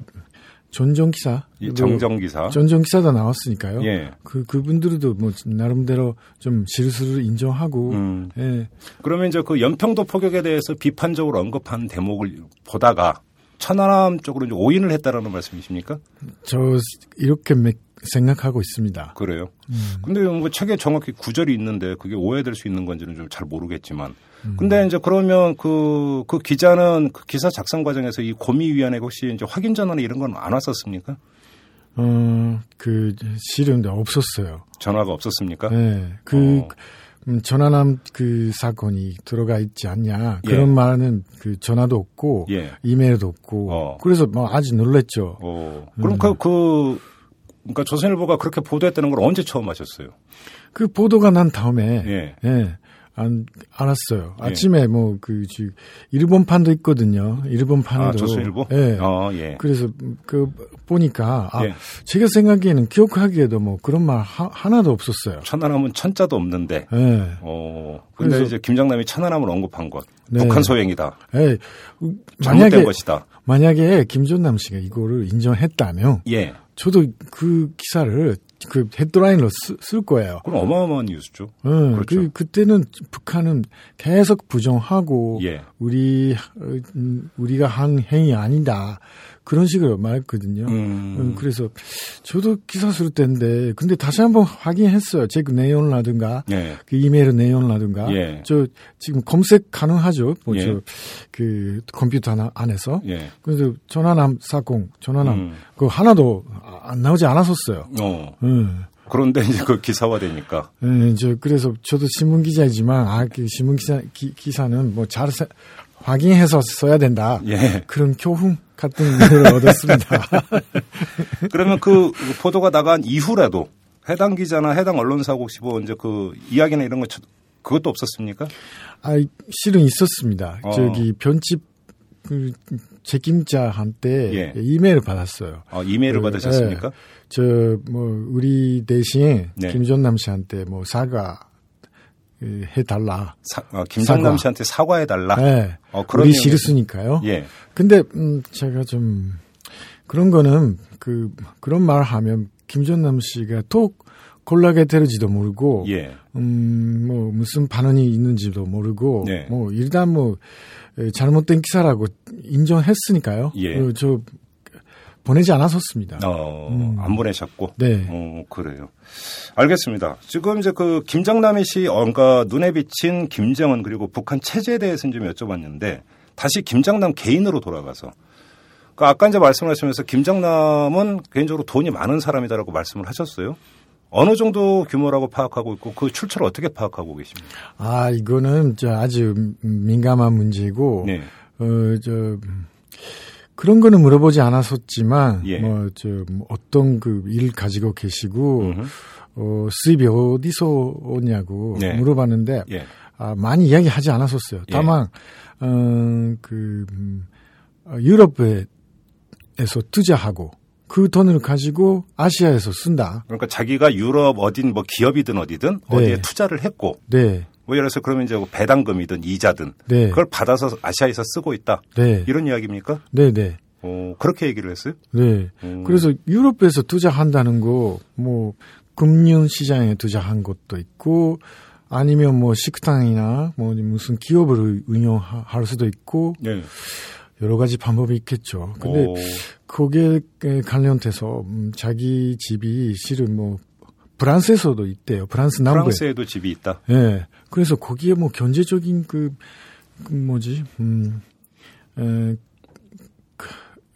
전정 기사, 이 정정 기사. 전정 기사도 나왔으니까요. 예. 그 그분들도 뭐 나름대로 좀 실수를 인정하고, 음. 예, 그러면 이제 그 연평도 포격에 대해서 비판적으로 언급한 대목을 보다가 천안함 쪽으로 이제 오인을 했다라는 말씀이십니까? 저 이렇게 맥- 생각하고 있습니다. 그래요. 음. 근데 뭐 책에 정확히 구절이 있는데 그게 오해될 수 있는 건지는 좀 잘 모르겠지만. 음. 근데 이제 그러면 그, 그 기자는 그 기사 작성 과정에서 이 고미위원회 혹시 이제 확인 전화나 이런 건 안 왔었습니까? 어, 그 실은 없었어요. 전화가 없었습니까? 네, 그 어. 음, 전화남 그 사건이 들어가 있지 않냐 예. 그런 말은 그 전화도 없고 예. 이메일도 없고 어. 그래서 뭐 아주 놀랬죠. 어. 음. 그럼 그, 그, 그러니까 조선일보가 그렇게 보도했다는 걸 언제 처음 하셨어요? 그 보도가 난 다음에 예. 예. 안, 알았어요. 예. 아침에 뭐, 그, 지 일본판도 있거든요. 일본판도. 아, 조선일보? 예. 어, 예. 그래서, 그, 보니까, 아, 예. 제가 생각에는 기억하기에도 뭐 그런 말 하, 하나도 없었어요. 천안함은 천자도 없는데. 예. 어. 근데 그래서- 이제 김장남이 천안함을 언급한 것. 네. 북한 소행이다. 예. 잘못된 만약에, 것이다. 만약에 김존남 씨가 이거를 인정했다면, 예. 저도 그 기사를 그 헤드라인으로 쓰, 쓸 거예요. 그럼 어마어마한 뉴스죠. 어, 그렇죠. 그, 그때는 북한은 계속 부정하고 예. 우리 어, 음, 우리가 한 행위 아니다 그런 식으로 말했거든요. 음. 음, 그래서 저도 기사 쓸 때인데 근데 다시 한번 확인했어요. 제 그 내용이라든가 예. 그 이메일 내용이라든가 예. 저 지금 검색 가능하죠. 뭐 예. 저그 컴퓨터 하나 안에서 예. 그래서 전화남 사공 전화남 음. 그 하나도 아- 안 나오지 않았었어요. 어. 음. 그런데 이제 그 기사화 되니까. 예, 저 그래서 저도 신문 기자이지만 아그 신문 기사 기, 기사는 뭐 잘 확인해서 써야 된다. 예. 그런 교훈 같은 걸 얻었습니다. 그러면 그 보도가 나간 이후라도 해당 기자나 해당 언론사고 혹시 뭐 이제 그 이야기나 이런 거 쳐- 그것도 없었습니까? 아 실은 있었습니다. 어. 저기 편집 그 책임자한테 예. 이메일을 받았어요. 아, 이메일을 그, 받으셨습니까? 저뭐 우리 대신 네. 김전남 씨한테 뭐 사과 그, 해달라. 사- 아, 김정남 사과. 씨한테 사과해달라. 네. 어, 그런 우리 싫으니까요. 예. 근데 음 제가 좀 그런 거는 그 그런 말 하면 김전남 씨가 또 곤란하게 되는지도 모르고 예. 음뭐 무슨 반응이 있는지도 모르고 네. 뭐 일단 뭐 에, 잘못된 기사라고 인정했으니까요. 예. 어, 저 보내지 않았었습니다. 어, 음. 안 보내셨고. 네. 어, 그래요. 알겠습니다. 지금 이제 그 김정남이 씨, 어, 그러니까 눈에 비친 김정은 그리고 북한 체제에 대해서 좀 여쭤봤는데 다시 김정남 개인으로 돌아가서 그 아까 이제 말씀하시면서 김정남은 개인적으로 돈이 많은 사람이다라고 말씀을 하셨어요. 어느 정도 규모라고 파악하고 있고 그 출처를 어떻게 파악하고 계십니까? 아 이거는 저 아주 민감한 문제고 네. 어저 음, 그런 거는 물어보지 않았었지만 예. 뭐저 뭐 어떤 그 일 가지고 계시고 음흠. 어 수입이 어디서 오냐고 네. 물어봤는데 예. 아 많이 이야기하지 않았었어요. 예. 다만 어그 음, 어, 유럽에서 투자하고 그 돈을 가지고 아시아에서 쓴다. 그러니까 자기가 유럽 어딘 뭐 기업이든 어디든 네. 어디에 투자를 했고 네, 뭐 예를 들어서 그러면 이제 뭐 배당금이든 이자든 네, 그걸 받아서 아시아에서 쓰고 있다. 네, 이런 이야기입니까? 네, 네. 어, 그렇게 얘기를 했어요? 네. 음. 그래서 유럽에서 투자한다는 거, 뭐, 금융 시장에 투자한 것도 있고, 아니면 뭐 식당이나 뭐 무슨 기업을 운영할 수도 있고, 네. 여러 가지 방법이 있겠죠. 근데 오, 거기에 관련돼서 음, 자기 집이 실은 뭐, 프랑스에서도 있대요. 프랑스 남부에. 프랑스에도 집이 있다. 예. 그래서 거기에 뭐 경제적인 그, 그 뭐지, 음, 에, 그,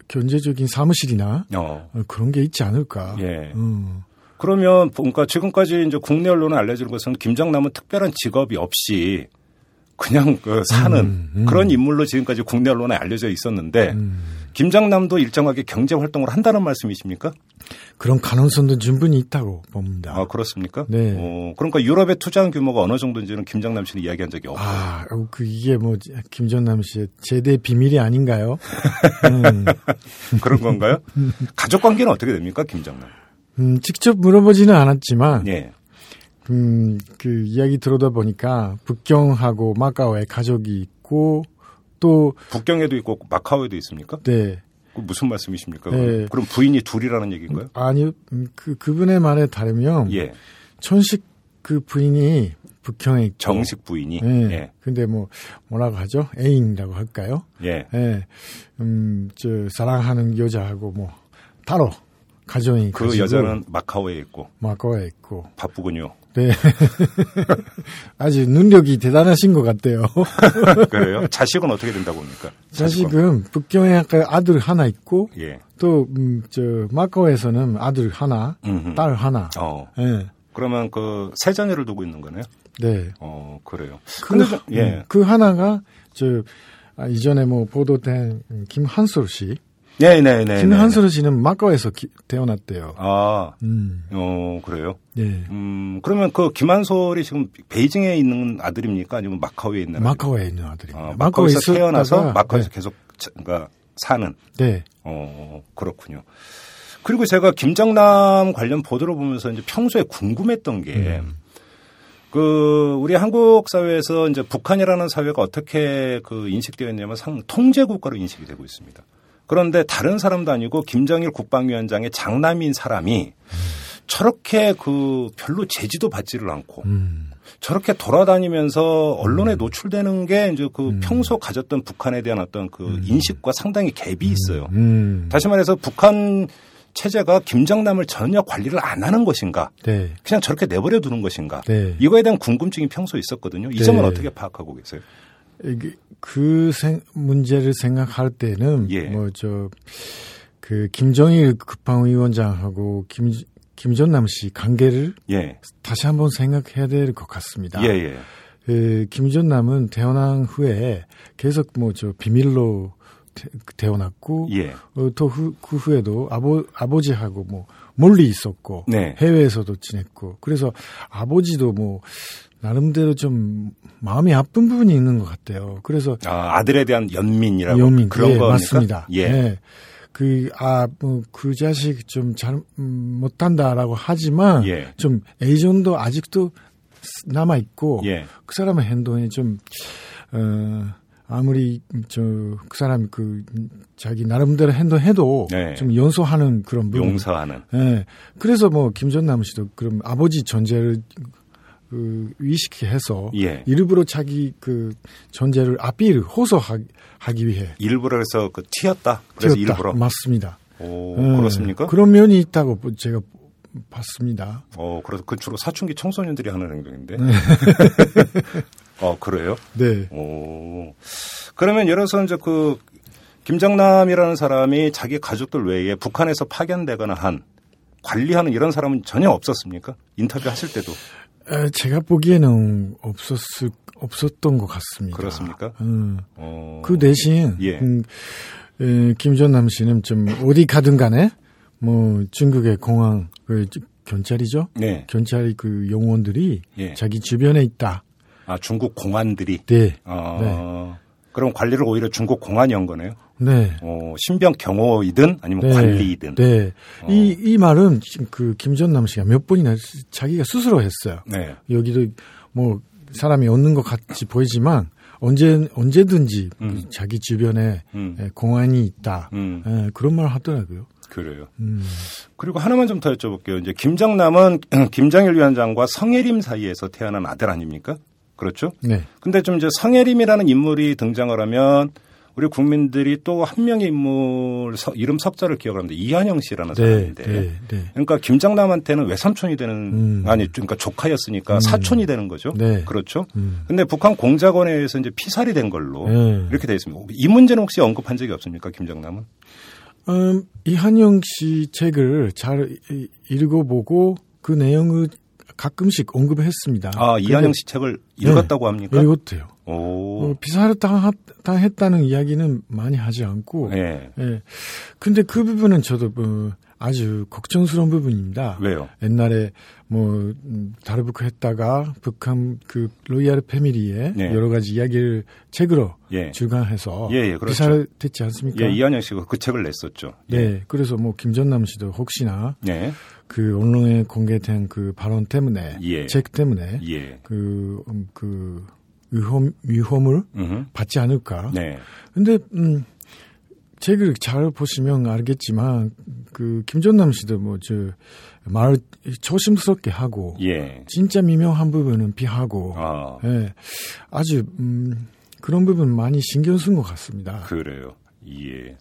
경제적인 사무실이나 어. 어, 그런 게 있지 않을까. 예. 음. 그러면 뭔가 지금까지 이제 국내 언론에 알려지는 것은 김정남은 특별한 직업이 없이 그냥 그 사는 음, 음. 그런 인물로 지금까지 국내 언론에 알려져 있었는데 김정남도 일정하게 경제 활동을 한다는 말씀이십니까? 그런 가능성도 충분히 있다고 봅니다. 아 그렇습니까? 네. 어, 그러니까 유럽에 투자한 규모가 어느 정도인지는 김정남 씨는 이야기한 적이 없고. 아, 어, 그 이게 뭐 김정남 씨의 제대 비밀이 아닌가요? 음, 그런 건가요? 가족 관계는 어떻게 됩니까, 김정남? 음, 직접 물어보지는 않았지만 예. 음, 그 이야기 들어다 보니까 북경하고 마카오에 가족이 있고 또 북경에도 있고 마카오에도 있습니까? 네. 그 무슨 말씀이십니까? 네. 그럼 부인이 둘이라는 얘기인가요? 아니 음, 그 그분의 말에 따르면 예. 천식 그 부인이 북경에 있고 정식 부인이. 예. 예. 근데 뭐 뭐라고 하죠? 애인이라고 할까요? 예. 예. 음, 저 사랑하는 여자하고 뭐 따로 가정이 그 가지고 여자는 마카오에 있고 마카오에 있고 바쁘군요. 네. 아주 능력이 대단하신 것 같아요. 그래요? 자식은 어떻게 된다고 봅니까? 자식은 북경에 아들 하나 있고 예. 또 음, 저 마카오에서는 아들 하나, 음흠. 딸 하나. 어. 예. 그러면 그 세 자녀를 두고 있는 거네요? 네. 어, 그래요. 그, 근데 좀, 예. 음, 그 하나가 저 아, 이전에 뭐 보도된 음, 김한솔 씨. 네, 네, 네. 김한솔 씨는 마카오에서 기- 태어났대요. 아, 음. 어, 그래요? 네. 음, 그러면 그 김한솔이 지금 베이징에 있는 아들입니까? 아니면 마카오에 있는 마카오에 있는 아들입니다. 아, 마카오에서 있었다가- 태어나서 마카오에서 네. 계속 자- 그러니까 사는. 네. 어, 그렇군요. 그리고 제가 김정남 관련 보도를 보면서 이제 평소에 궁금했던 게, 음. 그, 우리 한국 사회에서 이제 북한이라는 사회가 어떻게 그 인식되어 있냐면 상 통제 국가로 인식이 되고 있습니다. 그런데 다른 사람도 아니고 김정일 국방위원장의 장남인 사람이 저렇게 그 별로 제지도 받지를 않고 음. 저렇게 돌아다니면서 언론에 노출되는 게 이제 그 평소 가졌던 북한에 대한 어떤 그 인식과 상당히 갭이 있어요. 음. 다시 말해서 북한 체제가 김정남을 전혀 관리를 안 하는 것인가? 네. 그냥 저렇게 내버려 두는 것인가? 네. 이거에 대한 궁금증이 평소에 있었거든요. 이 네. 점은 어떻게 파악하고 계세요? 이게 그 생, 문제를 생각할 때는 예. 뭐저 그 김정일 국방위원장하고 김 김전남 씨 관계를 예. 다시 한번 생각해야 될 것 같습니다. 예, 예. 그 김전남은 태어난 후에 계속 뭐 저 비밀로 태, 태어났고 예. 어, 또그 그 후에도 아버 아버지하고 뭐 멀리 있었고 네. 해외에서도 지냈고 그래서 아버지도 뭐 나름대로 좀 마음이 아픈 부분이 있는 것 같아요. 그래서 아, 아들에 대한 연민이라고 연민 그런 예, 겁니까? 맞습니다. 예. 네. 그, 아, 뭐, 그 자식 좀 잘, 음, 못한다라고 하지만, 예. 좀 애정도 아직도 남아있고, 예. 그 사람의 행동이 좀, 어, 아무리, 저, 그 사람이 그, 자기 나름대로 행동해도, 네. 좀 연소하는 그런 부분. 용서하는. 예. 그래서 뭐, 김전남 씨도 그럼 아버지 존재를, 그, 의식해서, 예. 일부러 자기 그 존재를 아피를 호소하기 위해, 일부러 해서 그 튀었다. 그래서 튀었다. 일부러. 맞습니다. 오, 예, 그렇습니까? 그런 면이 있다고 보- 제가 봤습니다. 어, 그래서 그 주로 사춘기 청소년들이 하는 행동인데. 네. 어, 그래요? 네. 오. 그러면 예를 들어서 이제 그 김정남이라는 사람이 자기 가족들 외에 북한에서 파견되거나 한 관리하는 이런 사람은 전혀 없었습니까? 인터뷰 하실 때도. 에, 제가 보기에는 없었을 없었던 것 같습니다. 그렇습니까? 음, 어. 그 대신 예. 음, 에, 김전남 씨는 좀 어디 가든 간에 뭐 중국의 공항 그 경찰이죠. 네. 경찰이 그 용원들이 예. 자기 주변에 있다. 아, 중국 공안들이. 네. 어. 그럼 관리를 오히려 중국 공안이 한 거네요. 네. 어, 신병 경호이든 아니면 네. 관리이든. 네. 어. 이, 이 말은 그 김전남 씨가 몇 번이나 자기가 스스로 했어요. 네. 여기도 뭐 사람이 없는 것 같이 보이지만 언제 언제든지 음. 자기 주변에 음. 예, 공안이 있다. 음. 예, 그런 말 하더라고요. 그래요. 음. 그리고 하나만 좀 더 여쭤볼게요. 이제 김정남은 김정일 위원장과 성혜림 사이에서 태어난 아들 아닙니까? 그렇죠? 네. 근데 좀 이제 성혜림이라는 인물이 등장을 하면 우리 국민들이 또 한 명의 인물 서- 이름 석자를 기억을 합니다. 이한영 씨라는 네. 사람인데. 네. 네. 그러니까 김정남한테는 외삼촌이 되는 음. 아니 그러니까 조카였으니까 사촌이 되는 거죠. 네. 그렇죠. 음. 근데 북한 공작원에 의해서 이제 피살이 된 걸로 네. 이렇게 되어 있습니다. 이 문제는 혹시 언급한 적이 없습니까, 김정남은? 음, 이한영 씨 책을 잘 이- 읽어보고 그 내용을 가끔씩 언급했습니다. 아, 이한영 씨 책을 읽었다고 합니까? 읽었대요. 오. 어, 비사를 당, 당했다는 이야기는 많이 하지 않고. 예. 예. 근데 그 부분은 저도 뭐 아주 걱정스러운 부분입니다. 왜요? 옛날에 뭐 음, 다르부크 했다가 북한 그 로이ヤル패밀리의 네. 여러 가지 이야기를 책으로 예. 출간해서 예, 예, 그렇죠. 비사를 됐지 않습니까? 예, 이한영 씨가 그 책을 냈었죠. 네, 그래서 뭐 김전남 씨도 혹시나 네. 그 언론에 공개된 그 발언 때문에 예. 책 때문에 예. 그, 음, 그 위험 위험을 음흠. 받지 않을까? 네. 근데 음 책을 잘 보시면 알겠지만 그 김전남 씨도 뭐 저 말 조심스럽게 하고 예. 진짜 미묘한 부분은 비하고 아, 예, 아주 음 그런 부분 많이 신경 쓴 것 같습니다. 그래요. 예.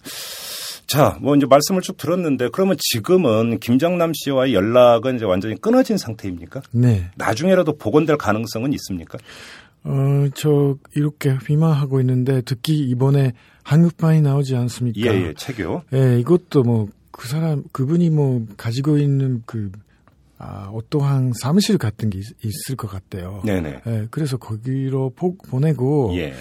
자, 뭐 이제 말씀을 쭉 들었는데 그러면 지금은 김정남 씨와의 연락은 이제 완전히 끊어진 상태입니까? 네. 나중에라도 복원될 가능성은 있습니까? 어, 저 이렇게 비만하고 있는데 특히 이번에 한국판이 나오지 않습니까? 예, 예, 책이요. 예, 이것도 뭐 그 사람 그분이 뭐 가지고 있는 그 아, 어떠한 사무실 같은 게 있, 을것 같대요. 네네. 예, 그래서 거기로 보, 보내고 예.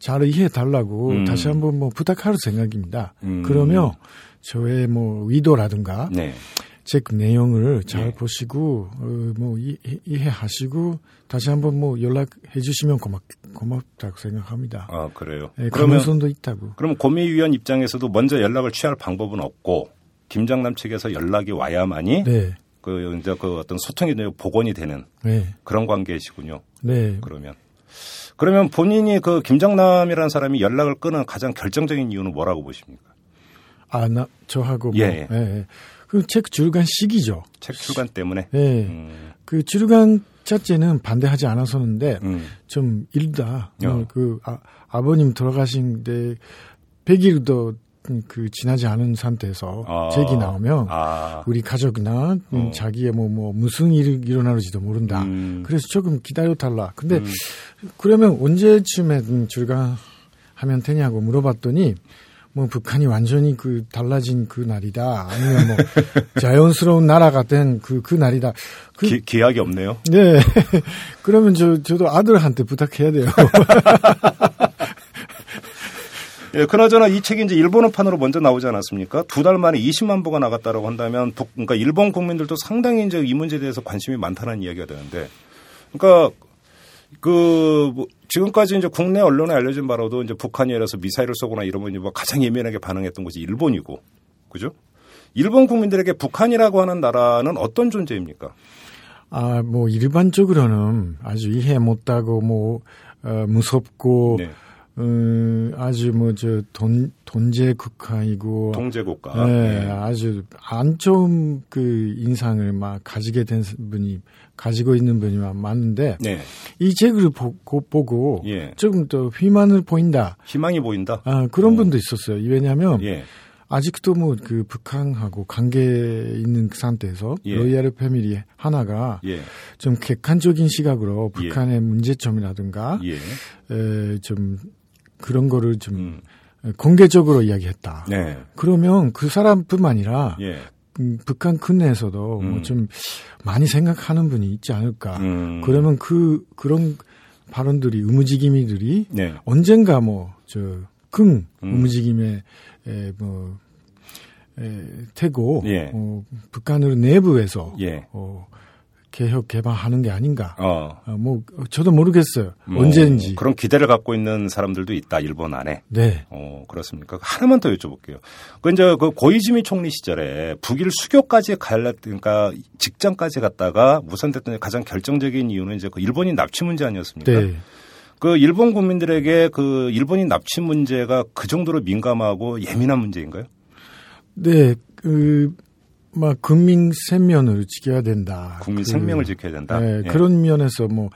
잘 이해해 달라고 음. 다시 한번 뭐 부탁할 생각입니다. 음. 그러면 저의 뭐 의도라든가 네. 책 내용을 잘 예. 보시고 어, 뭐 이, 해하시고 다시 한번 뭐 연락해 주시면 고맙 고맙다고 생각합니다. 아, 그래요. 예, 그러면 가능성도 있다고. 그럼 고미위원 입장에서도 먼저 연락을 취할 방법은 없고 김장남 측에서 연락이 와야만이 네, 그 이제 그 어떤 소통이 되고 복원이 되는 네, 그런 관계이시군요. 네. 그러면 그러면 본인이 그 김정남이라는 사람이 연락을 끊은 가장 결정적인 이유는 뭐라고 보십니까? 아, 나 저하고 뭐, 예, 예, 예. 예. 그책 출간 시기죠. 책 출간 때문에. 예. 음, 그 출간 자체는 반대하지 않았었는데 음, 좀 일다. 어. 어, 그 아, 아버님 돌아가신 데 100일도 그 지나지 않은 상태에서 아. 책이 나오면 아, 우리 가족이나 음, 어. 자기의 뭐, 뭐 무슨 일이 일어날지도 모른다. 음. 그래서 조금 기다려 달라. 근데 음. 그러면 언제쯤에 음, 출간하면 되냐고 물어봤더니 뭐 북한이 완전히 그 달라진 그 날이다. 아니면 뭐 자연스러운 나라가 된 그그 날이다. 그 기, 기약이 없네요. 네. 그러면 저 저도 아들한테 부탁해야 돼요. 예, 그나저나 이 책이 이제 일본어판으로 먼저 나오지 않았습니까? 두 달 만에 20만 부가 나갔다라고 한다면, 북, 그러니까 일본 국민들도 상당히 이제 이 문제에 대해서 관심이 많다는 이야기가 되는데, 그러니까 그 뭐, 지금까지 이제 국내 언론에 알려진 바로도 이제 북한이 예를 들어서 미사일을 쏘거나 이러면 뭐 가장 예민하게 반응했던 곳이 일본이고, 그죠? 일본 국민들에게 북한이라고 하는 나라는 어떤 존재입니까? 아, 뭐 일반적으로는 아주 이해 못하고 뭐 어, 무섭고 네. 음, 아주 뭐 저 돈 돈제 국가이고 동제 국가. 네, 네. 아주 안 좋은 그 인상을 막 가지게 된 분이 가지고 있는 분이 많은데 네. 이 책을 보고 보고 예. 조금 더 희망을 보인다. 희망이 보인다. 아, 그런 어. 분도 있었어요. 왜냐하면 예. 아직도 뭐 그 북한하고 관계 있는 상태에서 예. 로이야ル패밀리 하나가 예. 좀 객관적인 시각으로 예. 북한의 문제점이라든가 예. 에, 좀 그런 거를 좀 음. 공개적으로 이야기했다. 네. 그러면 그 사람뿐만 아니라 예. 음, 북한 근내에서도 음. 뭐좀 많이 생각하는 분이 있지 않을까. 음. 그러면 그 그런 발언들이 의무지기미들이 네. 언젠가 뭐저큰 음. 의무지김에 에, 뭐 에, 태고 예. 어, 북한을 내부에서 예. 어, 개혁 개방하는 게 아닌가. 어. 어, 뭐 저도 모르겠어요. 뭐 언제인지. 그런 기대를 갖고 있는 사람들도 있다 일본 안에. 네. 어 그렇습니까? 하나만 더 여쭤볼게요. 그 이제 그 고이즈미 총리 시절에 북일 수교까지 갈라 그러니까 직전까지 갔다가 무산됐던 가장 결정적인 이유는 이제 그 일본인 납치 문제 아니었습니까? 네. 그 일본 국민들에게 그 일본인 납치 문제가 그 정도로 민감하고 예민한 문제인가요? 네. 그, 막, 국민 생명을 지켜야 된다. 국민 그, 생명을 지켜야 된다. 네, 예. 그런 면에서 뭐,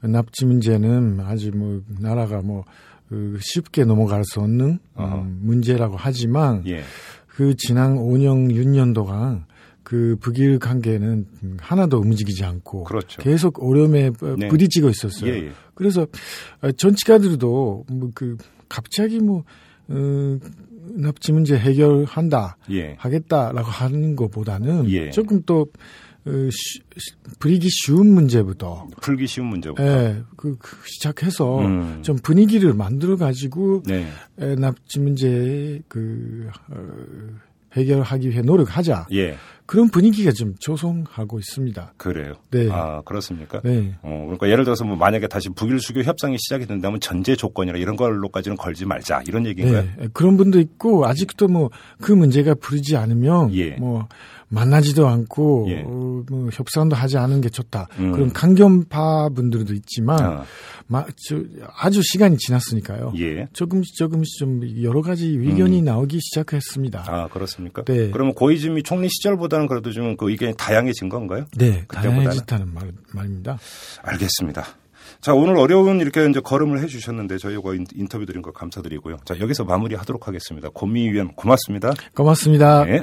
납치 문제는 아주 뭐, 나라가 뭐, 그 쉽게 넘어갈 수 없는 어허. 음, 문제라고 하지만, 예. 그 지난 5년, 6년 동안 그 북일 관계는 음, 하나도 움직이지 않고 그렇죠. 계속 어려움에 부- 네. 부딪히고 있었어요. 예, 예. 그래서 어, 정치가들도 뭐 그 갑자기 뭐 어, 납치 문제 해결한다 예. 하겠다라고 하는 것보다는 예. 조금 또 어, 쉬, 불이기 쉬운 문제부터 풀기 쉬운 문제부터. 예, 그, 그 시작해서 음. 좀 분위기를 만들어 가지고 네. 에, 납치 문제 그 어, 해결하기 위해 노력하자 예. 그런 분위기가 좀 조성하고 있습니다. 그래요. 네. 아, 그렇습니까? 네. 어, 그러니까 예를 들어서 뭐 만약에 다시 북일 수교 협상이 시작이 된다면 전제 조건이나 이런 걸로까지는 걸지 말자 이런 얘기인가요? 네, 그런 분도 있고 아직도 뭐 그 문제가 풀리지 않으면 예. 뭐 만나지도 않고 예. 어, 뭐 협상도 하지 않은 게 좋다. 음. 그런 강경파 분들도 있지만 아, 마, 저, 아주 시간이 지났으니까요. 예. 조금씩 조금씩 좀 여러 가지 의견이 나오기 시작했습니다. 아, 그렇습니까? 네. 그러면 고이즈미 총리 시절보다는 그래도 좀 그 의견이 다양해진 건가요? 네, 그때보다는? 다양해졌다는 말, 말입니다. 알겠습니다. 자, 오늘 어려운 이렇게 이제 걸음을 해 주셨는데 저희가 인- 인터뷰 드린 거 감사드리고요. 자, 여기서 마무리 하도록 하겠습니다. 권미 위원 고맙습니다. 고맙습니다. 네.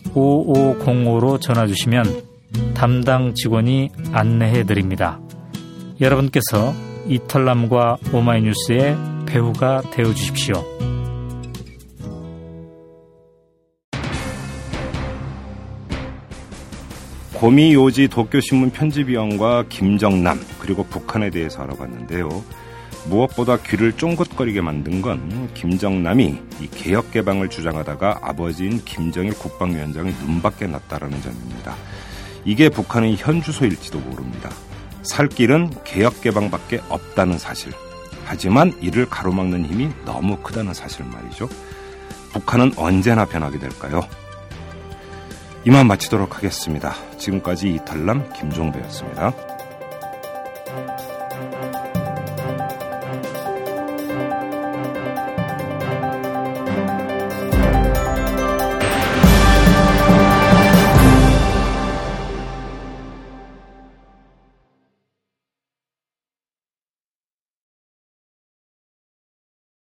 733-5505로 전화 주시면 담당 직원이 안내해 드립니다. 여러분께서 이털남과 오마이뉴스의 배우가 되어 주십시오. 고미요지 도쿄신문 편집위원과 김정남 그리고 북한에 대해서 알아봤는데요. 무엇보다 귀를 쫑긋거리게 만든 건 김정남이 이 개혁 개방을 주장하다가 아버지인 김정일 국방위원장이 눈밖에 났다라는 점입니다. 이게 북한의 현 주소일지도 모릅니다. 살 길은 개혁 개방밖에 없다는 사실. 하지만 이를 가로막는 힘이 너무 크다는 사실 말이죠. 북한은 언제나 변하게 될까요? 이만 마치도록 하겠습니다. 지금까지 이탈남 김종배였습니다.